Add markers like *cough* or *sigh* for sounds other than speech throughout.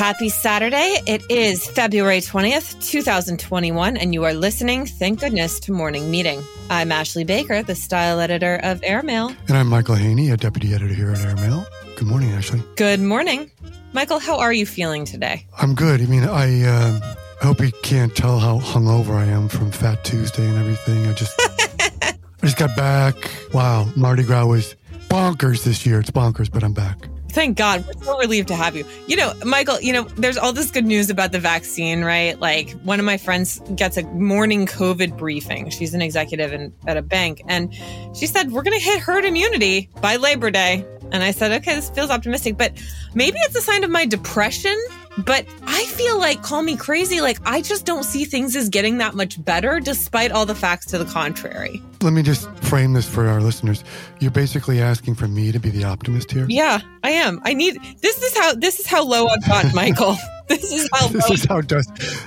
Happy Saturday. It is February 20th, 2021, and you are listening, thank goodness, to Morning Meeting. I'm Ashley Baker, the style editor of Airmail. And I'm Michael Hainey, a deputy editor here at Airmail. Good morning, Ashley. Good morning. Michael, how are you feeling today? I'm good. I mean, I, uh, I hope you can't tell how hungover I am from Fat Tuesday and everything. I just, *laughs* I just got back. Wow, Mardi Gras was bonkers this year. It's bonkers, but I'm back. Thank God. We're so relieved to have you. You know, Michael, you know, there's all this good news about the vaccine, right? Like one of my friends gets a morning COVID briefing. She's an executive in, at a bank. And she said, we're going to hit herd immunity by Labor Day. And I said, okay, this feels optimistic, but maybe it's a sign of my depression but I feel like, call me crazy, like I just don't see things as getting that much better despite all the facts to the contrary. Let me just frame this for our listeners. You're basically asking for me to be the optimist here? Yeah, I am. I need this is how this is how low I've gotten, Michael. *laughs* this is how this is how des-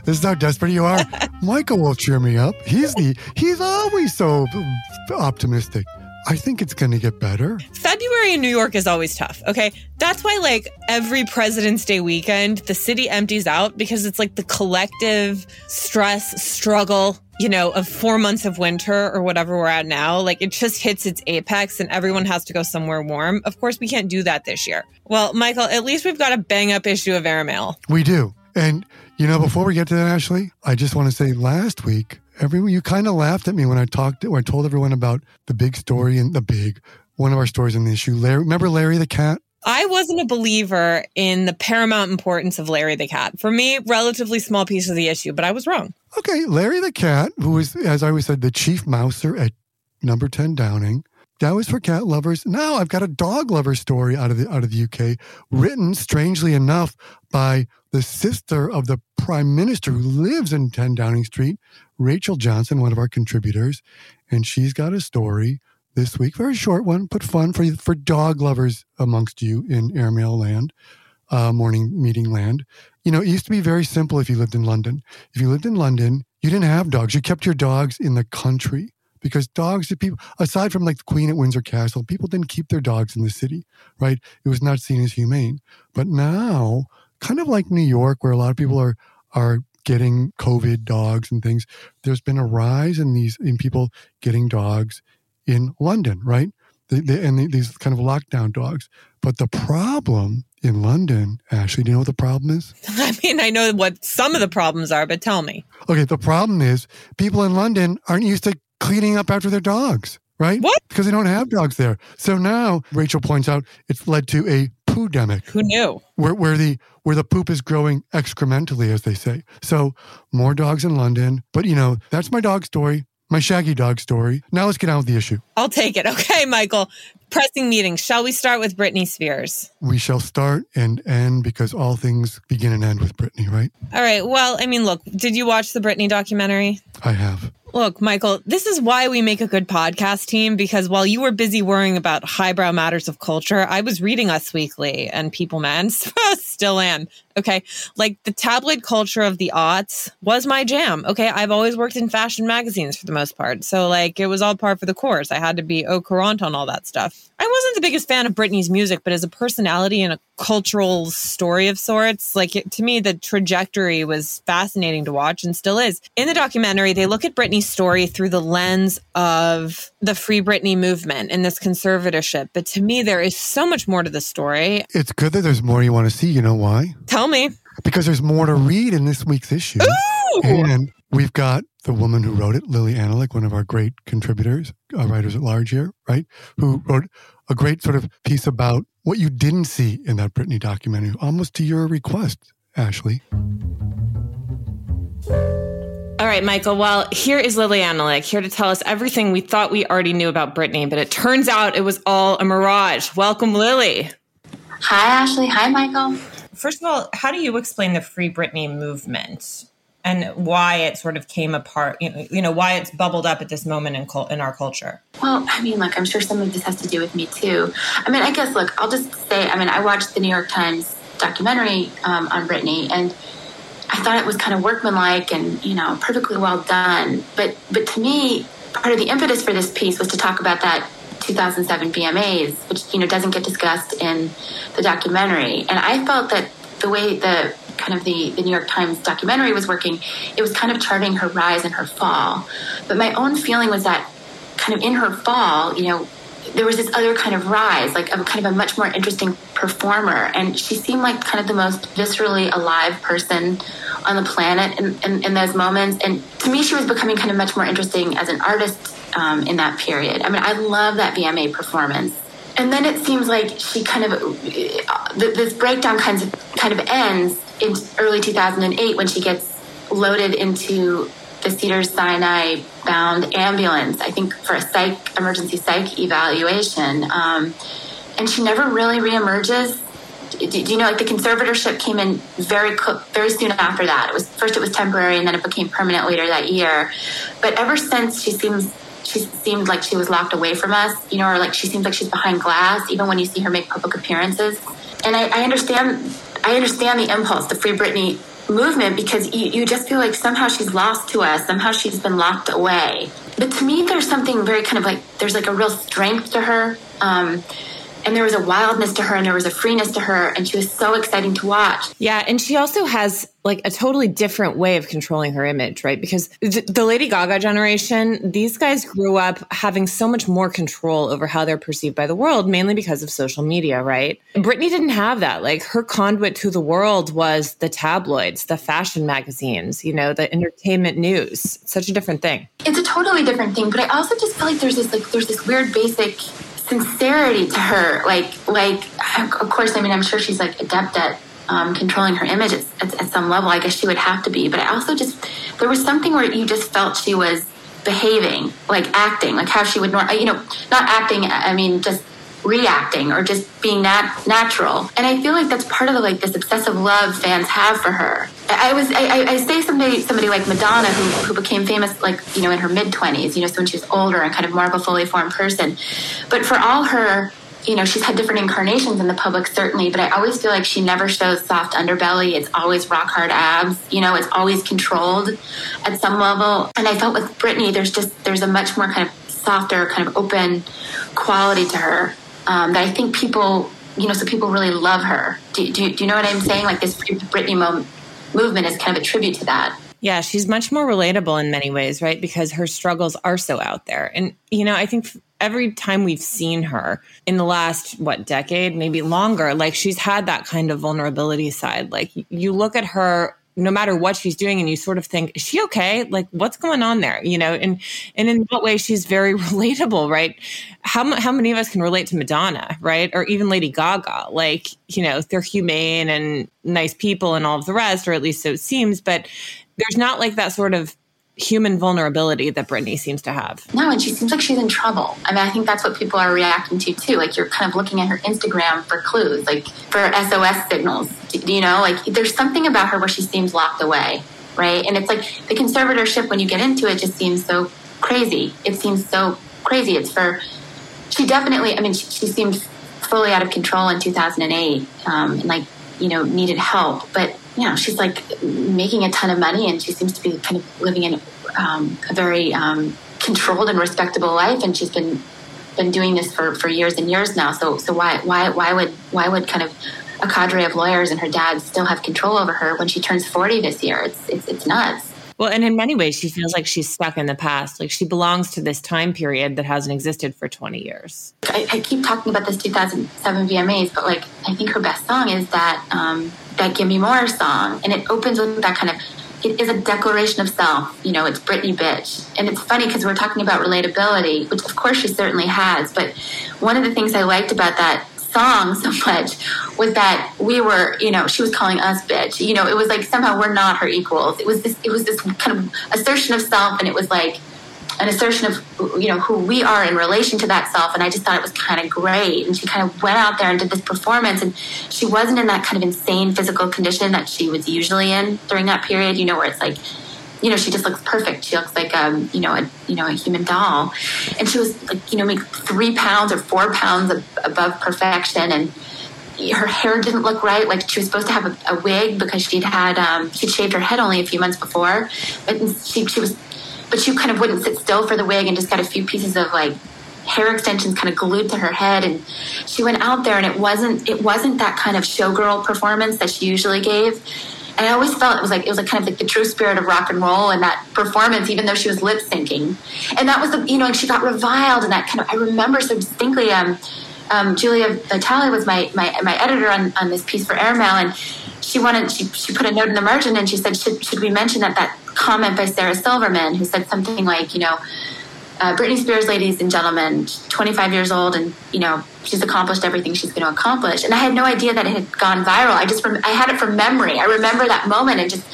this is how desperate you are. *laughs* Michael will cheer me up. He's the he's always so optimistic. I think it's going to get better. February in New York is always tough. Okay. That's why, like, every President's Day weekend, the city empties out because it's like the collective stress, struggle, you know, of four months of winter or whatever we're at now. Like, it just hits its apex and everyone has to go somewhere warm. Of course, we can't do that this year. Well, Michael, at least we've got a bang up issue of Airmail. We do. And, you know, before we get to that, Ashley, I just want to say last week, everyone you kind of laughed at me when I talked when I told everyone about the big story and the big one of our stories in the issue. Larry, remember Larry the cat? I wasn't a believer in the paramount importance of Larry the cat. For me, relatively small piece of the issue, but I was wrong. Okay, Larry the cat, who was, as I always said, the chief mouser at number 10 Downing. That was for cat lovers. Now I've got a dog lover story out of the out of the UK, written strangely enough by the sister of the prime minister who lives in 10 Downing Street, Rachel Johnson, one of our contributors, and she's got a story this week, very short one, but fun for for dog lovers amongst you in airmail land, uh, morning meeting land. You know, it used to be very simple if you lived in London. If you lived in London, you didn't have dogs. You kept your dogs in the country because dogs, people, aside from like the Queen at Windsor Castle, people didn't keep their dogs in the city, right? It was not seen as humane. But now, kind of like New York, where a lot of people are are getting COVID dogs and things. There's been a rise in these in people getting dogs in London, right? The, the, and the, these kind of lockdown dogs. But the problem in London, Ashley, do you know what the problem is? *laughs* I mean, I know what some of the problems are, but tell me. Okay, the problem is people in London aren't used to cleaning up after their dogs, right? What? Because they don't have dogs there. So now, Rachel points out, it's led to a poodemic. Who knew? Where, where the where the poop is growing excrementally, as they say. So more dogs in London. But you know, that's my dog story, my shaggy dog story. Now let's get on with the issue. I'll take it. *laughs* Okay, Michael. Pressing meeting. Shall we start with Britney Spears? We shall start and end because all things begin and end with Britney, right? All right. Well, I mean, look, did you watch the Britney documentary? I have. Look, Michael, this is why we make a good podcast team because while you were busy worrying about highbrow matters of culture, I was reading Us Weekly and People Man. *laughs* Still am. Okay. Like the tabloid culture of the aughts was my jam. Okay. I've always worked in fashion magazines for the most part. So, like, it was all par for the course. I had to be au courant on all that stuff. I wasn't the biggest fan of Britney's music, but as a personality and a cultural story of sorts, like it, to me, the trajectory was fascinating to watch and still is. In the documentary, they look at Britney's story through the lens of the Free Britney movement and this conservatorship. But to me, there is so much more to the story. It's good that there's more you want to see. You know why? Tell me. Because there's more to read in this week's issue. Ooh! And we've got the woman who wrote it, Lili Anolik, one of our great contributors, uh, writers at large here, right? Who wrote a great sort of piece about what you didn't see in that Britney documentary, almost to your request, Ashley. All right, Michael. Well, here is Lili Anolik here to tell us everything we thought we already knew about Britney, but it turns out it was all a mirage. Welcome, Lili. Hi, Ashley. Hi, Michael. First of all, how do you explain the Free Britney movement and why it sort of came apart? You know, you know why it's bubbled up at this moment in, cult, in our culture. Well, I mean, look, I'm sure some of this has to do with me too. I mean, I guess, look, I'll just say, I mean, I watched the New York Times documentary um, on Britney, and I thought it was kind of workmanlike and you know perfectly well done. But but to me, part of the impetus for this piece was to talk about that 2007 VMAs, which you know doesn't get discussed in the documentary. And I felt that the way the kind of the, the New York Times documentary was working, it was kind of charting her rise and her fall. But my own feeling was that kind of in her fall, you know, there was this other kind of rise, like a kind of a much more interesting performer. And she seemed like kind of the most viscerally alive person on the planet in, in, in those moments. And to me, she was becoming kind of much more interesting as an artist um, in that period. I mean, I love that VMA performance. And then it seems like she kind of, uh, this breakdown kind of, kind of ends in early 2008 when she gets loaded into the Cedars Sinai bound ambulance, I think for a psych emergency psych evaluation. Um, and she never really reemerges. Do, you know, like the conservatorship came in very very soon after that. It was first it was temporary, and then it became permanent later that year. But ever since, she seems she seemed like she was locked away from us, you know, or like she seems like she's behind glass, even when you see her make public appearances. And I, I understand, I understand the impulse, the Free Britney movement because you, you just feel like somehow she's lost to us, somehow she's been locked away. But to me, there's something very kind of like there's like a real strength to her. Um, and there was a wildness to her and there was a freeness to her and she was so exciting to watch. Yeah and she also has like a totally different way of controlling her image right? Because the lady gaga generation these guys grew up having so much more control over how they're perceived by the world mainly because of social media right? Britney didn't have that. Like her conduit to the world was the tabloids the fashion magazines you know the entertainment news. Such a different thing. It's a totally different thing but i also just feel like there's this like there's this weird basic sincerity to her. Like, like of course, I mean, I'm sure she's like adept at um, controlling her image at, at, at, some level. I guess she would have to be. But I also just there was something where you just felt she was behaving, like acting, like how she would, you know, not acting. I mean, just reacting or just being nat- natural. And I feel like that's part of the, like this obsessive love fans have for her. I was I, I say somebody somebody like Madonna who, who became famous like you know in her mid twenties, you know, so when she was older and kind of more of a fully formed person. But for all her you know, she's had different incarnations in the public, certainly, but I always feel like she never shows soft underbelly. It's always rock hard abs. You know, it's always controlled at some level. And I felt with Britney, there's just, there's a much more kind of softer, kind of open quality to her um, that I think people, you know, so people really love her. Do, do, do you know what I'm saying? Like this Britney mo- movement is kind of a tribute to that. Yeah, she's much more relatable in many ways, right? Because her struggles are so out there. And, you know, I think every time we've seen her in the last, what, decade, maybe longer, like she's had that kind of vulnerability side. Like you look at her no matter what she's doing and you sort of think is she okay? Like what's going on there? You know and and in that way she's very *laughs* relatable right? How, how many of us can relate to madonna right? Or even lady gaga? Like you know they're humane and nice people and all of the rest or at least so it seems but there's not like that sort of human vulnerability that Britney seems to have. No, and she seems like she's in trouble. I mean, I think that's what people are reacting to too. Like you're kind of looking at her Instagram for clues, like for SOS signals. You know, like there's something about her where she seems locked away, right? And it's like the conservatorship when you get into it just seems so crazy. It seems so crazy. It's for she definitely. I mean, she, she seemed fully out of control in 2008, um, and like you know needed help, but you know, she's like making a ton of money and she seems to be kind of living in um, a very um, controlled and respectable life. And she's been been doing this for, for years and years now. So so why why why would why would kind of a cadre of lawyers and her dad still have control over her when she turns forty this year? It's it's, it's nuts. Well, and in many ways, she feels like she's stuck in the past. Like she belongs to this time period that hasn't existed for 20 years. I, I keep talking about this 2007 VMAs, but like I think her best song is that um, that Gimme More song. And it opens with that kind of, it is a declaration of self. You know, it's Britney bitch. And it's funny because we're talking about relatability, which of course she certainly has. But one of the things I liked about that song *laughs* so much was that we were, you know, she was calling us bitch. You know, it was like somehow we're not her equals. It was this, it was this kind of assertion of self. And it was like, an assertion of you know who we are in relation to that self and i just thought it was kind of great. And she kind of went out there and did this performance and she wasn't in that kind of insane physical condition that she was usually in during that period you know where it's like you know she just looks perfect. She looks like um you know a you know a human doll. And she was like you know maybe three pounds or four pounds above perfection and her hair didn't look right. Like she was supposed to have a, a wig because she'd had um, she'd shaved her head only a few months before, but she she was but she kind of wouldn't sit still for the wig and just got a few pieces of like hair extensions kind of glued to her head and she went out there and it wasn't it wasn't that kind of showgirl performance that she usually gave And I always felt it was like it was like kind of like the true spirit of rock and roll and that performance, even though she was lip syncing. And that was the you know, and she got reviled and that kind of I remember so distinctly. Um, um, Julia Vitale was my, my my editor on, on this piece for Airmail, and she wanted she, she put a note in the margin and she said should, should we mention that that comment by Sarah Silverman who said something like you know uh, Britney Spears, ladies and gentlemen, 25 years old, and you know she's accomplished everything she's going to accomplish. And I had no idea that it had gone viral. I just I had it from memory. I remember that moment and just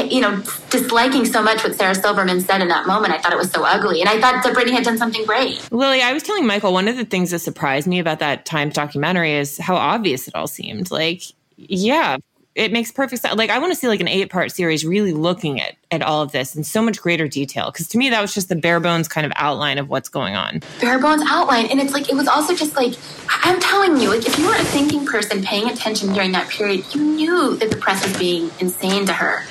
you know disliking so much what Sarah Silverman said in that moment. I thought it was so ugly, and I thought that Britney had done something great. Lili, I was telling Michael one of the things that surprised me about that Times documentary is how obvious it all seemed. Like, yeah, it makes perfect sense. Like I want to see like an eight part series really looking at at all of this in so much greater detail. Because to me, that was just the bare bones kind of outline of what's going on. Bare bones outline, and it's like it was also just like I'm telling you, like if you were a thinking person paying attention during that period, you knew that the press was being insane to her.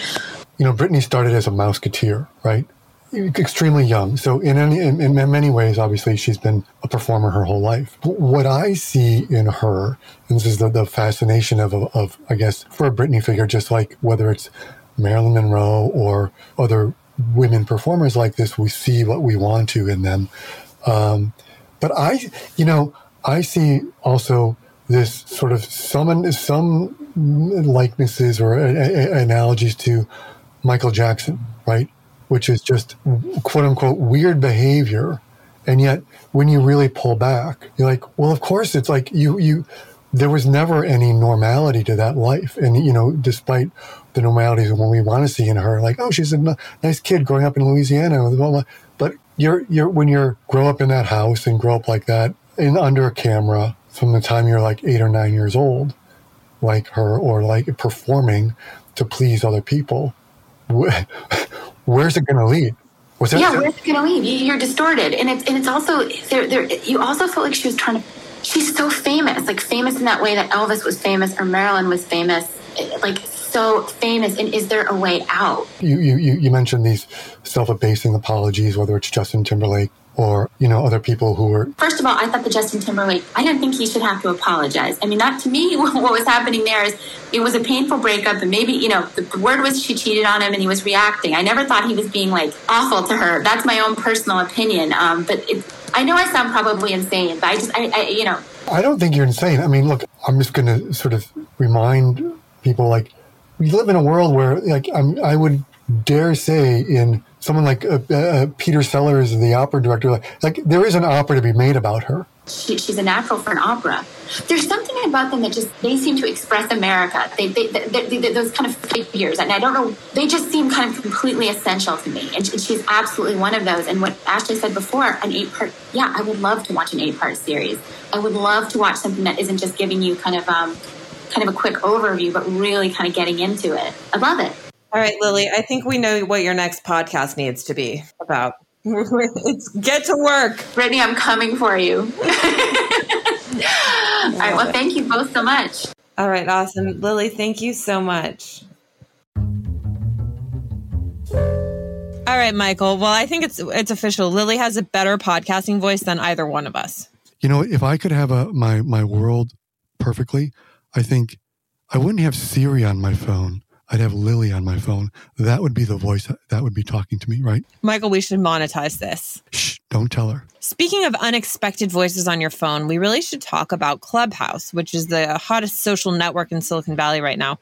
You know, Britney started as a mouseketeer, right? extremely young. So in, any, in, in many ways, obviously, she's been a performer her whole life. But what I see in her, and this is the, the fascination of, of, I guess, for a Britney figure, just like whether it's Marilyn Monroe or other women performers like this, we see what we want to in them. Um, but I, you know, I see also this sort of some some likenesses or a, a, analogies to Michael Jackson, right? which is just quote unquote weird behavior. And yet, when you really pull back, you're like, well, of course, it's like you, you, there was never any normality to that life. And, you know, despite the normalities when we want to see in her, like, oh, she's a nice kid growing up in Louisiana. Blah, blah. But you're, you're, when you're grow up in that house and grow up like that in under a camera from the time you're like eight or nine years old, like her, or like performing to please other people, *laughs* where's it going to lead? Yeah, where's it going to lead? You're distorted, and it's and it's also there. There, you also felt like she was trying to. She's so famous, like famous in that way that Elvis was famous or Marilyn was famous, like so famous. And is there a way out? You you you mentioned these self-abasing apologies, whether it's Justin Timberlake or you know other people who were first of all i thought the justin timberlake i didn't think he should have to apologize. I mean that to me *laughs* what was happening there is it was a painful breakup and maybe you know the, the word was she cheated on him and he was reacting. I never thought he was being like awful to her. That's my own personal opinion. Um, but it, i know i sound probably insane but i just I, I you know. I don't think you're insane. I mean look i'm just going to sort of remind people like we live in a world where like I'm, i would dare say in someone like uh, uh, Peter Sellars, the opera director, like, like, there is an opera to be made about her. She, she's a natural for an opera. There's something about them that just they seem to express America. They, they, they, they those kind of figures, and I don't know. They just seem kind of completely essential to me, and she's absolutely one of those. And what Ashley said before, an eight part. Yeah, I would love to watch an eight part series. I would love to watch something that isn't just giving you kind of um, kind of a quick overview, but really kind of getting into it. I love it. All right, Lili, I think we know what your next podcast needs to be about. *laughs* it's get to work. Britney, I'm coming for you. *laughs* *laughs* All right, well, thank you both so much. All right, awesome. Lili, thank you so much. All right, Michael. Well, I think it's it's official. Lili has a better podcasting voice than either one of us. You know, if I could have a my my world perfectly, I think I wouldn't have Siri on my phone. I'd have Lili on my phone. That would be the voice that would be talking to me, right? Michael, we should monetize this. Shh, don't tell her. Speaking of unexpected voices on your phone, we really should talk about Clubhouse, which is the hottest social network in Silicon Valley right now.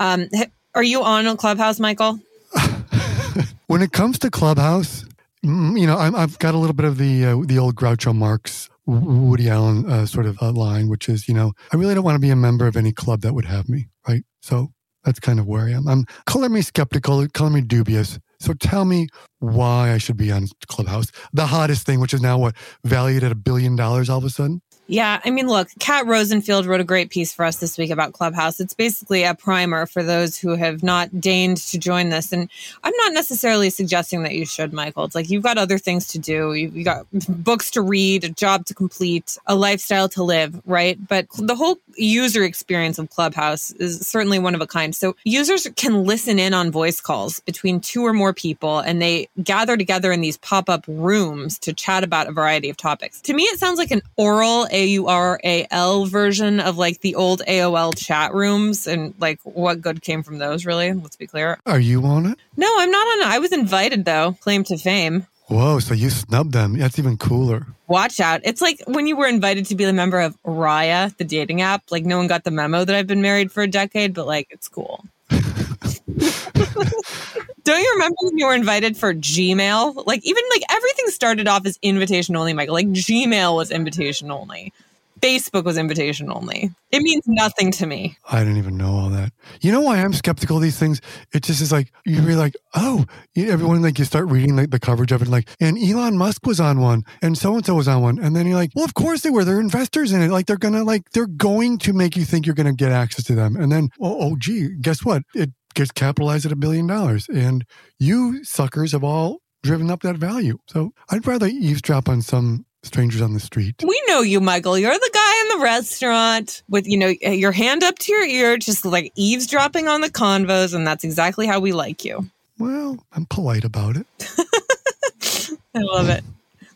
Um, are you on Clubhouse, Michael? *laughs* when it comes to Clubhouse, you know, i have got a little bit of the uh, the old Groucho Marx, Woody Allen uh, sort of uh, line, which is, you know, I really don't want to be a member of any club that would have me, right? So that's kind of where I am. I'm calling me skeptical, calling me dubious. So tell me why I should be on Clubhouse, the hottest thing, which is now what valued at a billion dollars all of a sudden. Yeah, I mean, look, Kat Rosenfield wrote a great piece for us this week about Clubhouse. It's basically a primer for those who have not deigned to join this. And I'm not necessarily suggesting that you should, Michael. It's like you've got other things to do. You've got books to read, a job to complete, a lifestyle to live, right? But the whole user experience of Clubhouse is certainly one of a kind. So users can listen in on voice calls between two or more people, and they gather together in these pop up rooms to chat about a variety of topics. To me, it sounds like an oral A U R A L version of like the old AOL chat rooms and like what good came from those, really? Let's be clear. Are you on it? No, I'm not on it. I was invited though, claim to fame. Whoa, so you snubbed them. That's even cooler. Watch out. It's like when you were invited to be the member of Raya, the dating app. Like no one got the memo that I've been married for a decade, but like it's cool. *laughs* Don't you remember when you were invited for Gmail? Like even like everything started off as invitation only, Michael. Like Gmail was invitation only. Facebook was invitation only. It means nothing to me. I didn't even know all that. You know why I'm skeptical of these things? It just is like you be like, oh, everyone like you start reading like the coverage of it, like, and Elon Musk was on one, and so and so was on one, and then you're like, well, of course they were. They're investors in it. Like they're gonna like they're going to make you think you're gonna get access to them, and then oh, oh gee, guess what? It gets capitalized at a billion dollars, and you suckers have all driven up that value. So I'd rather eavesdrop on some strangers on the street. We know you, Michael. You're the guy in the restaurant with, you know, eh, your hand up to your ear, just like eavesdropping on the convos. And that's exactly how we like you. Well, I'm polite about it. *laughs* I love it.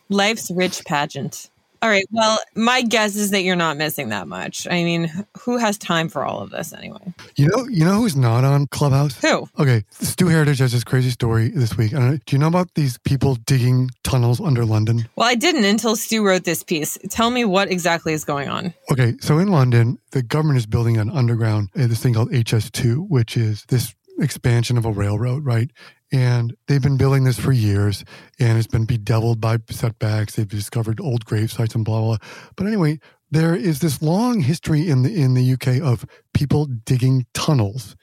Life's rich pageant. All right. Well, my guess is that you're not missing that much. I mean, who has time for all of this anyway? You know, you know who's not on Clubhouse? Who? Okay, Stu Heritage has this crazy story this week. Know, do you know about these people digging tunnels under London? Well, I didn't until Stu wrote this piece. Tell me what exactly is going on. Okay, so in London, the government is building an underground, uh, this thing called HS2, which is this expansion of a railroad, right? And they've been building this for years and it's been bedeviled by setbacks. They've discovered old grave sites and blah, blah, blah. But anyway, there is this long history in the in the UK of people digging tunnels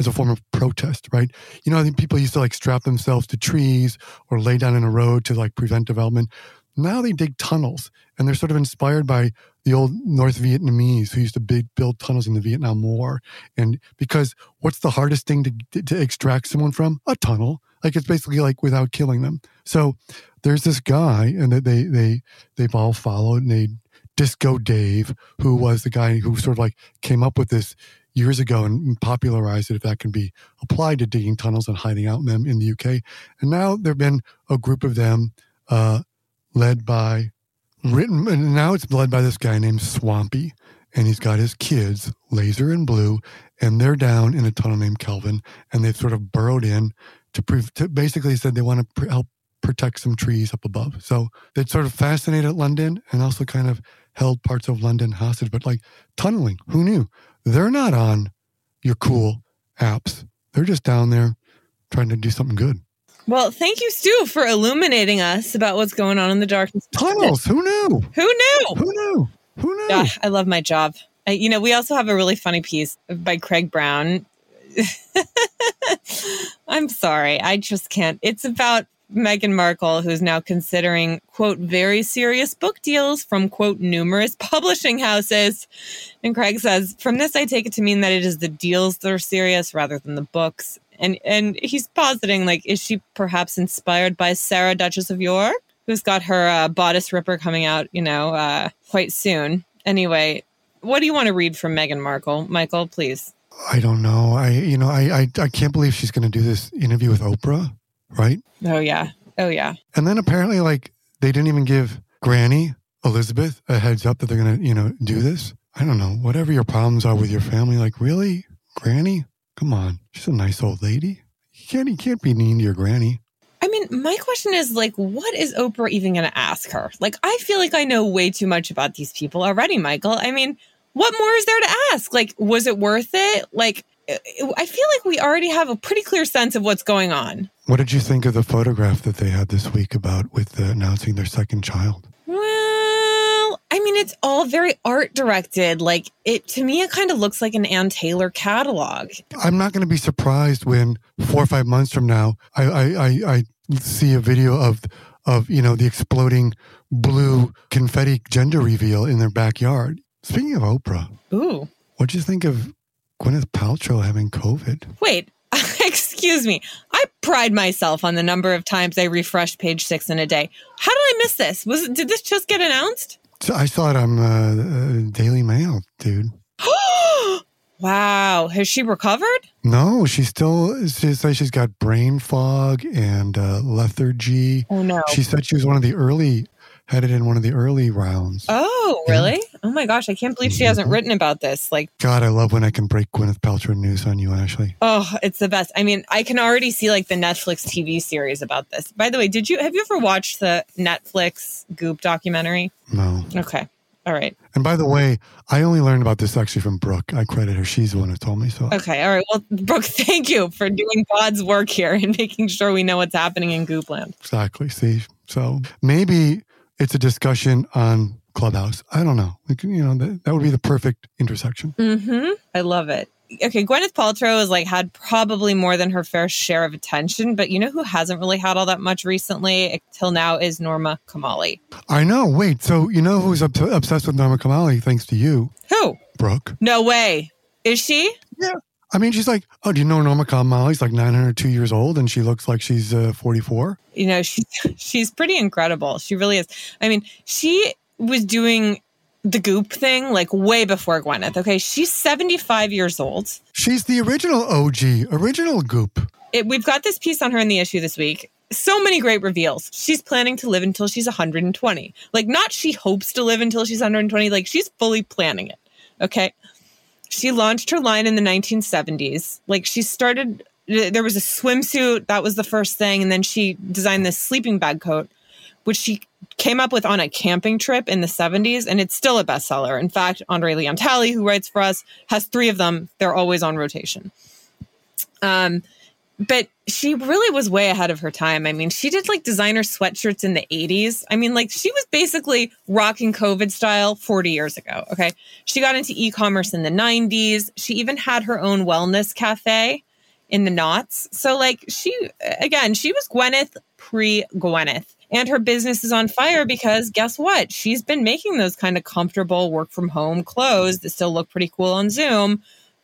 as a form of protest, right? You know, I think people used to like strap themselves to trees or lay down in a road to like prevent development. Now they dig tunnels and they're sort of inspired by the old North Vietnamese who used to big, build tunnels in the Vietnam War. And because what's the hardest thing to, to extract someone from? A tunnel. Like it's basically like without killing them. So there's this guy and they, they, they've all followed and they Disco Dave, who was the guy who sort of like came up with this years ago and popularized it, if that can be applied to digging tunnels and hiding out in them in the UK. And now there have been a group of them uh, led by, written, and now it's led by this guy named Swampy. And he's got his kids, Laser and Blue, and they're down in a tunnel named Kelvin. And they've sort of burrowed in to, pre- to basically said they want to help protect some trees up above. So they sort of fascinated London and also kind of held parts of London hostage. But like tunneling, who knew? They're not on your cool apps. They're just down there trying to do something good. Well, thank you, Stu, for illuminating us about what's going on in the darkness. Tunnels, who knew? Who knew? Who knew? Who knew? Yeah, I love my job. I, you know, we also have a really funny piece by Craig Brown. *laughs* I'm sorry. I just can't. It's about Meghan Markle, who's now considering, quote, very serious book deals from, quote, numerous publishing houses. And Craig says, from this, I take it to mean that it is the deals that are serious rather than the books. And, and he's positing, like, is she perhaps inspired by Sarah, Duchess of York, who's got her uh, bodice ripper coming out, you know, uh, quite soon? Anyway, what do you want to read from Meghan Markle? Michael, please. I don't know. I, you know, I, I, I can't believe she's going to do this interview with Oprah right? Oh yeah. Oh yeah. And then apparently, like they didn't even give Granny Elizabeth a heads up that they're gonna, you know, do this. I don't know. Whatever your problems are with your family, like really, Granny, come on, she's a nice old lady. You can't, you can't be mean to your granny. I mean, my question is like, what is Oprah even going to ask her? Like, I feel like I know way too much about these people already, Michael. I mean, what more is there to ask? Like, was it worth it? Like, I feel like we already have a pretty clear sense of what's going on. What did you think of the photograph that they had this week about with the, announcing their second child? I mean, it's all very art directed. Like it to me, it kind of looks like an Ann Taylor catalog. I'm not going to be surprised when four or five months from now, I, I, I, I see a video of of you know the exploding blue confetti gender reveal in their backyard. Speaking of Oprah, ooh, what do you think of Gwyneth Paltrow having COVID? Wait, *laughs* excuse me. I pride myself on the number of times I refresh page six in a day. How did I miss this? Was did this just get announced? I saw it on uh, Daily Mail, dude. *gasps* wow, has she recovered? No, she still. She says she's got brain fog and uh, lethargy. Oh no! She said she was one of the early had it in one of the early rounds. Oh, really? Oh my gosh, I can't believe she hasn't mm-hmm. written about this. Like, God, I love when I can break Gwyneth Paltrow news on you, Ashley. Oh, it's the best. I mean, I can already see like the Netflix TV series about this. By the way, did you have you ever watched the Netflix Goop documentary? No. Okay. All right. And by the way, I only learned about this actually from Brooke. I credit her. She's the one who told me. So okay. All right. Well, Brooke, *laughs* thank you for doing God's work here and making sure we know what's happening in Goopland. Exactly. See, so maybe it's a discussion on Clubhouse. I don't know. You know, that, that would be the perfect intersection. Mm-hmm. I love it okay, Gwyneth Paltrow has like had probably more than her fair share of attention, but you know who hasn't really had all that much recently till now is Norma Kamali. I know. Wait, so you know who's ob- obsessed with Norma Kamali thanks to you? Who? Brooke. No way. Is she? Yeah. I mean, she's like, oh, do you know Norma Kamali's like 902 years old and she looks like she's uh, 44? You know, she's *laughs* she's pretty incredible. She really is. I mean, she was doing the goop thing like way before Gwyneth. Okay. She's 75 years old. She's the original OG, original goop. It, we've got this piece on her in the issue this week. So many great reveals. She's planning to live until she's 120. Like, not she hopes to live until she's 120, like, she's fully planning it. Okay. She launched her line in the 1970s. Like, she started, there was a swimsuit, that was the first thing. And then she designed this sleeping bag coat, which she came up with on a camping trip in the 70s, and it's still a bestseller. In fact, Andre Leon who writes for us, has three of them. They're always on rotation. Um, but she really was way ahead of her time. I mean, she did like designer sweatshirts in the 80s. I mean, like she was basically rocking COVID style 40 years ago. Okay. She got into e commerce in the 90s. She even had her own wellness cafe in the knots. So, like, she, again, she was Gwyneth pre Gwyneth. And her business is on fire because guess what? She's been making those kind of comfortable work from home clothes that still look pretty cool on Zoom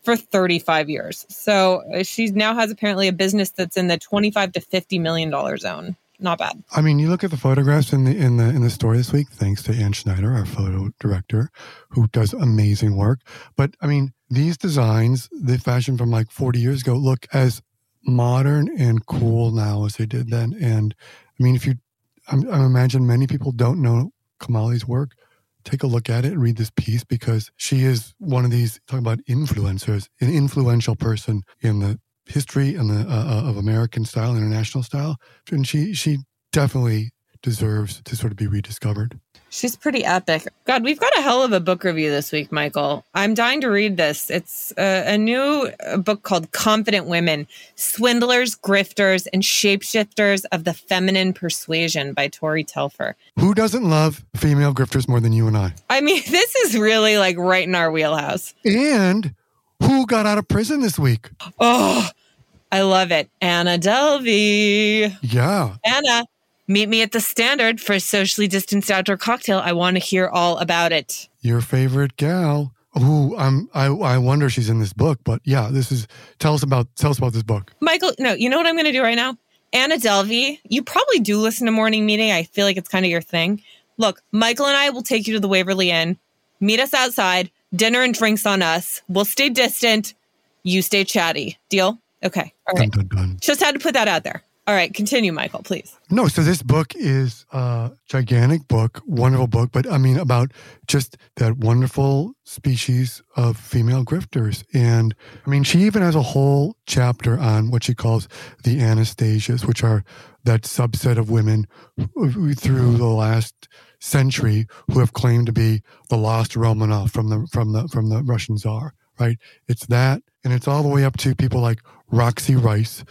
for 35 years. So uh, she now has apparently a business that's in the 25 to 50 million dollar zone. Not bad. I mean, you look at the photographs in the in the in the story this week. Thanks to Ann Schneider, our photo director, who does amazing work. But I mean, these designs, the fashion from like 40 years ago, look as modern and cool now as they did then. And I mean, if you I'm, I imagine many people don't know Kamali's work. Take a look at it and read this piece because she is one of these talking about influencers, an influential person in the history and the uh, uh, of American style, international style, and she she definitely deserves to sort of be rediscovered. She's pretty epic. God, we've got a hell of a book review this week, Michael. I'm dying to read this. It's a, a new uh, book called Confident Women Swindlers, Grifters, and Shapeshifters of the Feminine Persuasion by Tori Telfer. Who doesn't love female grifters more than you and I? I mean, *laughs* this is really like right in our wheelhouse. And who got out of prison this week? Oh, I love it. Anna Delvey. Yeah. Anna, Meet me at the standard for a socially distanced outdoor cocktail. I want to hear all about it. Your favorite gal. Ooh, I'm, I, I wonder she's in this book, but yeah, this is, tell us about, tell us about this book. Michael, no, you know what I'm going to do right now? Anna Delvey, you probably do listen to Morning Meeting. I feel like it's kind of your thing. Look, Michael and I will take you to the Waverly Inn. Meet us outside. Dinner and drinks on us. We'll stay distant. You stay chatty. Deal? Okay. All right. Dun, dun, dun. Just had to put that out there. All right, continue, Michael, please. No, so this book is a gigantic book, wonderful book, but I mean about just that wonderful species of female grifters. And I mean, she even has a whole chapter on what she calls the Anastasias, which are that subset of women through the last century who have claimed to be the lost Romanov from the from the from the Russian Tsar. Right? It's that, and it's all the way up to people like Roxy Rice,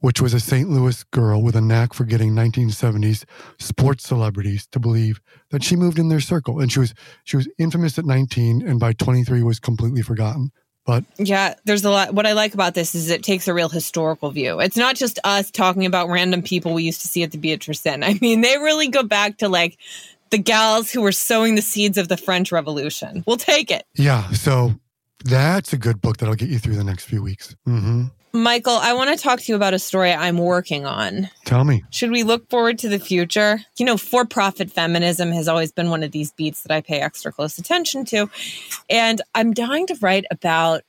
which was a St. Louis girl with a knack for getting 1970s sports celebrities to believe that she moved in their circle. And she was she was infamous at 19 and by 23 was completely forgotten. But yeah, there's a lot. What I like about this is it takes a real historical view. It's not just us talking about random people we used to see at the Beatrice Inn. I mean, they really go back to like the gals who were sowing the seeds of the French Revolution. We'll take it. Yeah. So that's a good book that'll get you through the next few weeks. Mm-hmm. Michael, I want to talk to you about a story I'm working on. Tell me. Should we look forward to the future? You know, for profit feminism has always been one of these beats that I pay extra close attention to. And I'm dying to write about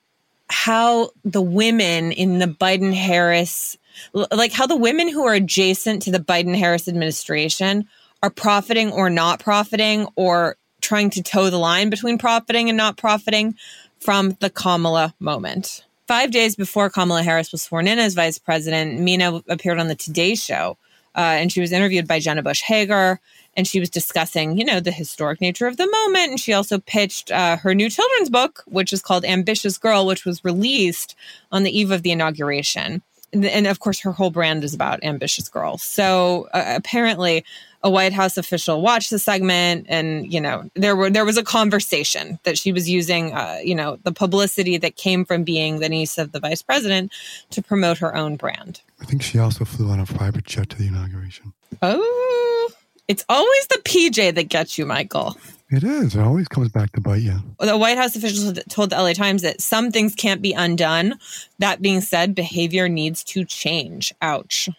how the women in the Biden Harris, like how the women who are adjacent to the Biden Harris administration are profiting or not profiting or trying to toe the line between profiting and not profiting from the Kamala moment. Five days before Kamala Harris was sworn in as vice president, Meena appeared on the Today Show uh, and she was interviewed by Jenna Bush Hager. And she was discussing, you know, the historic nature of the moment. And she also pitched uh, her new children's book, which is called Ambitious Girl, which was released on the eve of the inauguration. And, and of course, her whole brand is about ambitious girls. So uh, apparently, a White House official watched the segment, and you know there were there was a conversation that she was using, uh, you know, the publicity that came from being the niece of the vice president to promote her own brand. I think she also flew on a private jet to the inauguration. Oh, it's always the PJ that gets you, Michael. It is. It always comes back to bite you. The White House officials told the LA Times that some things can't be undone. That being said, behavior needs to change. Ouch.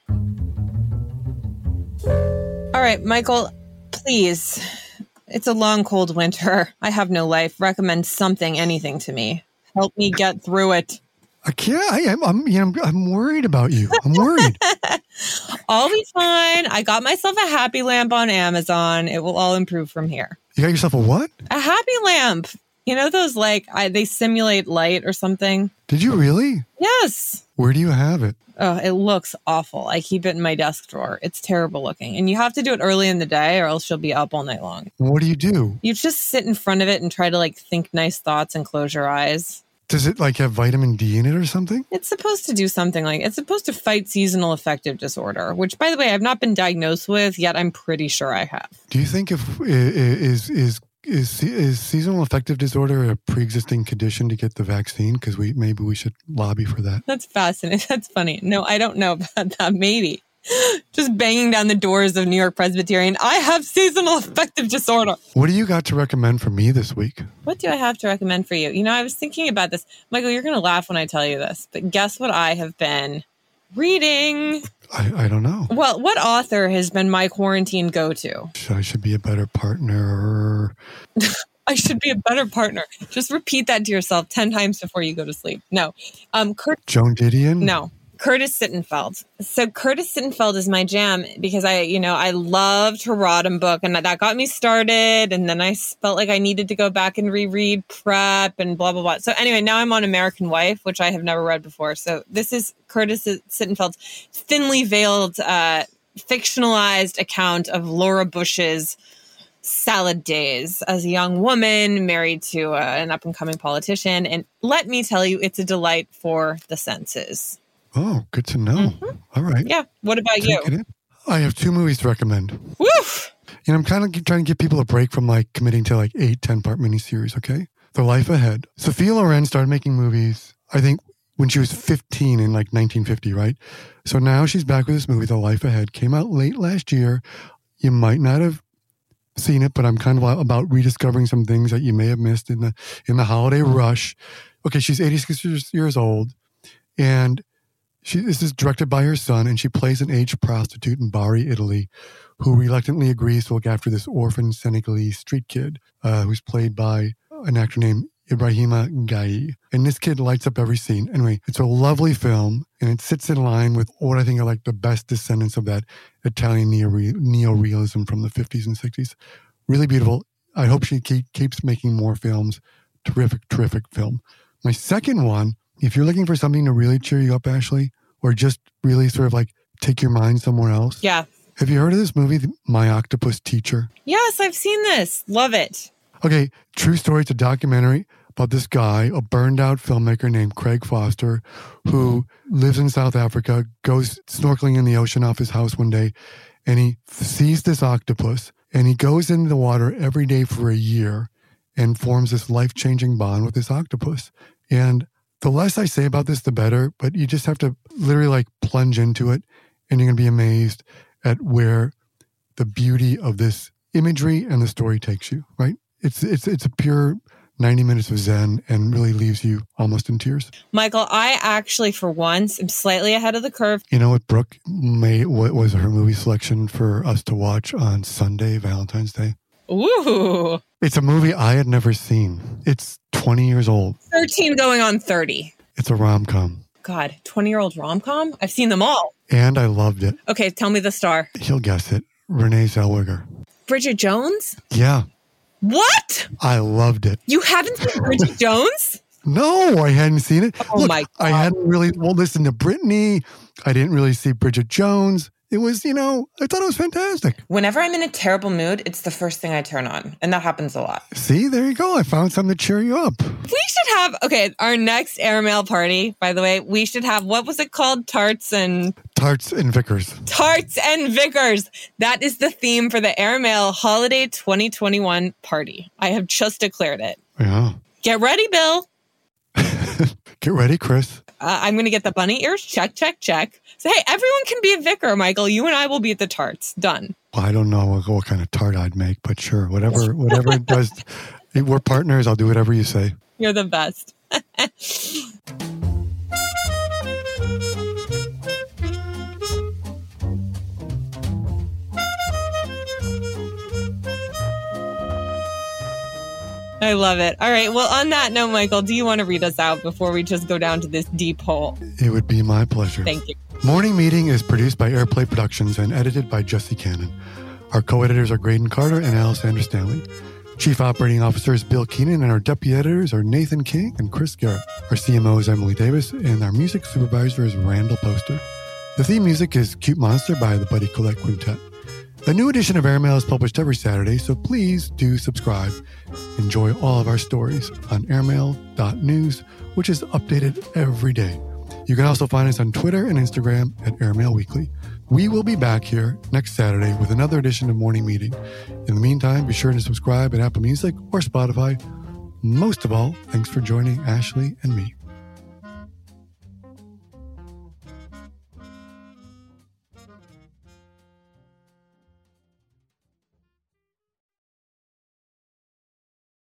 All right, Michael, please. It's a long, cold winter. I have no life. Recommend something, anything to me. Help me get through it. I can't. I, am I'm, know, I'm worried about you. I'm worried. *laughs* *laughs* I'll be fine. I got myself a happy lamp on Amazon. It will all improve from here. you got yourself a what? A happy lamp. You know those like I, they simulate light or something? Did you really? Yes. Where do you have it? Oh, it looks awful. I keep it in my desk drawer. It's terrible looking. And you have to do it early in the day or else you'll be up all night long. What do you do? You just sit in front of it and try to like think nice thoughts and close your eyes. Does it like have vitamin D in it or something? It's supposed to do something like it's supposed to fight seasonal affective disorder, which by the way, I've not been diagnosed with, yet I'm pretty sure I have. Do you think if is is is is seasonal affective disorder a pre-existing condition to get the vaccine? Because we maybe we should lobby for that. That's fascinating. *laughs* That's funny. No, I don't know about that. Maybe. Just banging down the doors of New York Presbyterian. I have seasonal affective disorder. What do you got to recommend for me this week? What do I have to recommend for you? You know, I was thinking about this. Michael, you're going to laugh when I tell you this, but guess what I have been reading? I, I don't know. Well, what author has been my quarantine go to? I should be a better partner. *laughs* I should be a better partner. Just repeat that to yourself 10 times before you go to sleep. No. Um, Kurt Joan Didion? No, Curtis Sittenfeld. So Curtis Sittenfeld is my jam because I, you know, I loved her Rodham book and that got me started. And then I felt like I needed to go back and reread Prep and blah, blah, blah. So anyway, now I'm on American Wife, which I have never read before. So this is Curtis Sittenfeld's thinly veiled, uh, fictionalized account of Laura Bush's salad days as a young woman married to uh, an up and coming politician. And let me tell you, it's a delight for the senses. Oh, good to know. Mm-hmm. All right. Yeah. What about you? Take in. I have two movies to recommend. Woof. You know, I'm kind of trying to give people a break from like committing to like eight, 10 part miniseries, okay? The Life Ahead. Sophia Loren started making movies, I think, when she was 15 in like 1950, right? So now she's back with this movie, The Life Ahead. Came out late last year. You might not have seen it, but I'm kind of about rediscovering some things that you may have missed in the in the holiday mm-hmm. rush. Okay, she's 86 years, years old, and she this is directed by her son, and she plays an aged prostitute in Bari, Italy, who reluctantly agrees to look after this orphan Senegalese street kid, uh, who's played by an actor named Ibrahima Gueye. And this kid lights up every scene. Anyway, it's a lovely film, and it sits in line with what I think are like the best descendants of that Italian neo realism from the 50s and 60s. Really beautiful. I hope she keep, keeps making more films. Terrific, terrific film. My second one, if you're looking for something to really cheer you up, Ashley, or just really sort of like take your mind somewhere else, Yeah. have you heard of this movie, My Octopus Teacher? Yes, I've seen this. Love it. Okay, true story. It's a documentary about this guy, a burned out filmmaker named Craig Foster, who lives in South Africa, goes snorkeling in the ocean off his house one day, and he sees this octopus, and he goes into the water every day for a year and forms this life changing bond with this octopus. And the less I say about this, the better, but you just have to literally like plunge into it, and you're going to be amazed at where the beauty of this imagery and the story takes you, right? It's it's it's a pure 90 minutes of zen and really leaves you almost in tears. Michael, I actually, for once, am slightly ahead of the curve. You know what Brooke made what was her movie selection for us to watch on Sunday, Valentine's Day? Ooh. It's a movie I had never seen. It's 20 years old. 13 going on 30. It's a rom-com. God, 20 year old rom com? I've seen them all. And I loved it. Okay, tell me the star. He'll guess it. Renee Zellweger. Bridget Jones? Yeah, What? I loved it. You haven't seen Bridget *laughs* Jones? No, I hadn't seen it. Oh my I hadn't really well listened to Brittany. I didn't really see Bridget Jones. It was, you know, I thought it was fantastic. Whenever I'm in a terrible mood, it's the first thing I turn on. And that happens a lot. See, there you go. I found something to cheer you up. We should have, okay, our next airmail party, by the way, we should have, what was it called? Tarts and Tarts and Vicars. Tarts and Vicars. That is the theme for the Airmail Holiday 2021 party. I have just declared it. Yeah. Get ready, Bill. *laughs* Get ready, Chris. Uh, I'm going to get the bunny ears. Check, check, check. So, hey, everyone can be a vicar, Michael. You and I will be at the tarts. Done. Well, I don't know what, what kind of tart I'd make, but sure, whatever, *laughs* whatever it does. We're partners. I'll do whatever you say. You're the best. *laughs* I love it. All right. Well, on that note, Michael, do you want to read us out before we just go down to this deep hole? It would be my pleasure. Thank you. Morning Meeting is produced by Airplay Productions and edited by Jesse Cannon. Our co-editors are Graydon Carter and Alessandra Stanley. Chief Operating Officer is Bill Keenan, and our deputy editors are Nathan King and Chris Garrett. Our CMO is Emily Davis, and our music supervisor is Randall Poster. The theme music is Cute Monster by the Buddy Collette Quintet. A new edition of Airmail is published every Saturday, so please do subscribe. Enjoy all of our stories on airmail.news, which is updated every day. You can also find us on Twitter and Instagram at Airmail Weekly. We will be back here next Saturday with another edition of Morning Meeting. In the meantime, be sure to subscribe at Apple Music or Spotify. Most of all, thanks for joining Ashley and me.